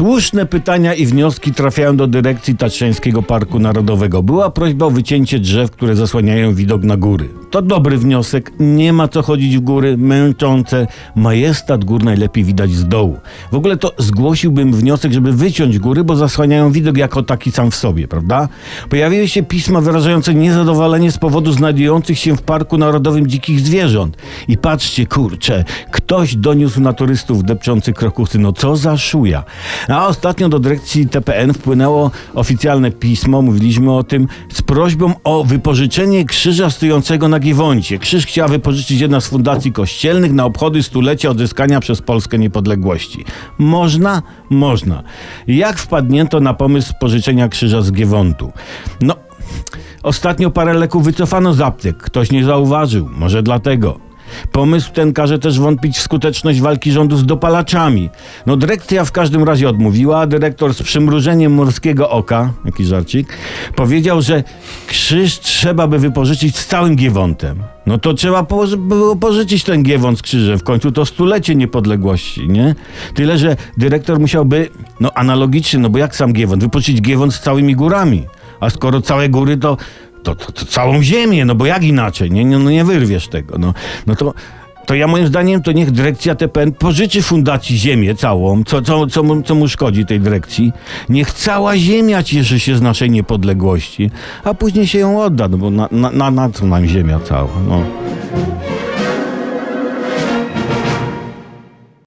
Słuszne pytania i wnioski trafiają do dyrekcji Tatrzańskiego Parku Narodowego. Była prośba o wycięcie drzew, które zasłaniają widok na góry. To dobry wniosek, nie ma co chodzić w góry, męczące. Majestat gór najlepiej widać z dołu. W ogóle to zgłosiłbym wniosek, żeby wyciąć góry, bo zasłaniają widok jako taki sam w sobie, prawda? Pojawiły się pisma wyrażające niezadowolenie z powodu znajdujących się w Parku Narodowym dzikich zwierząt. I patrzcie, kurczę, ktoś doniósł na turystów depczących krokusy. No co za szuja. A ostatnio do dyrekcji TPN wpłynęło oficjalne pismo, mówiliśmy o tym, z prośbą o wypożyczenie krzyża stojącego na Giewoncie. Krzyż chciała wypożyczyć jedna z fundacji kościelnych na obchody stulecia odzyskania przez Polskę niepodległości. Można? Można. Jak wpadnięto na pomysł pożyczenia krzyża z Giewontu? No, ostatnio parę leków wycofano z aptek. Ktoś nie zauważył. Może dlatego. Pomysł ten każe też wątpić w skuteczność walki rządu z dopalaczami. No dyrekcja w każdym razie odmówiła, a dyrektor z przymrużeniem morskiego oka, jaki żarcik, powiedział, że krzyż trzeba by wypożyczyć z całym giewontem. No to trzeba było pożyczyć ten giewont z krzyżem. W końcu to stulecie niepodległości, nie? Tyle, że dyrektor musiałby, no analogicznie, no bo jak sam giewont, wypożyczyć giewont z całymi górami. A skoro całe góry, to to, to, to całą ziemię, no bo jak inaczej, nie, nie, no nie wyrwiesz tego, no, no to, to ja moim zdaniem to niech dyrekcja TPN pożyczy fundacji ziemię całą, co, co, co, mu, co mu szkodzi tej dyrekcji. Niech cała ziemia cieszy się z naszej niepodległości, a później się ją odda, no bo na, na, na, na co nam ziemia cała, no.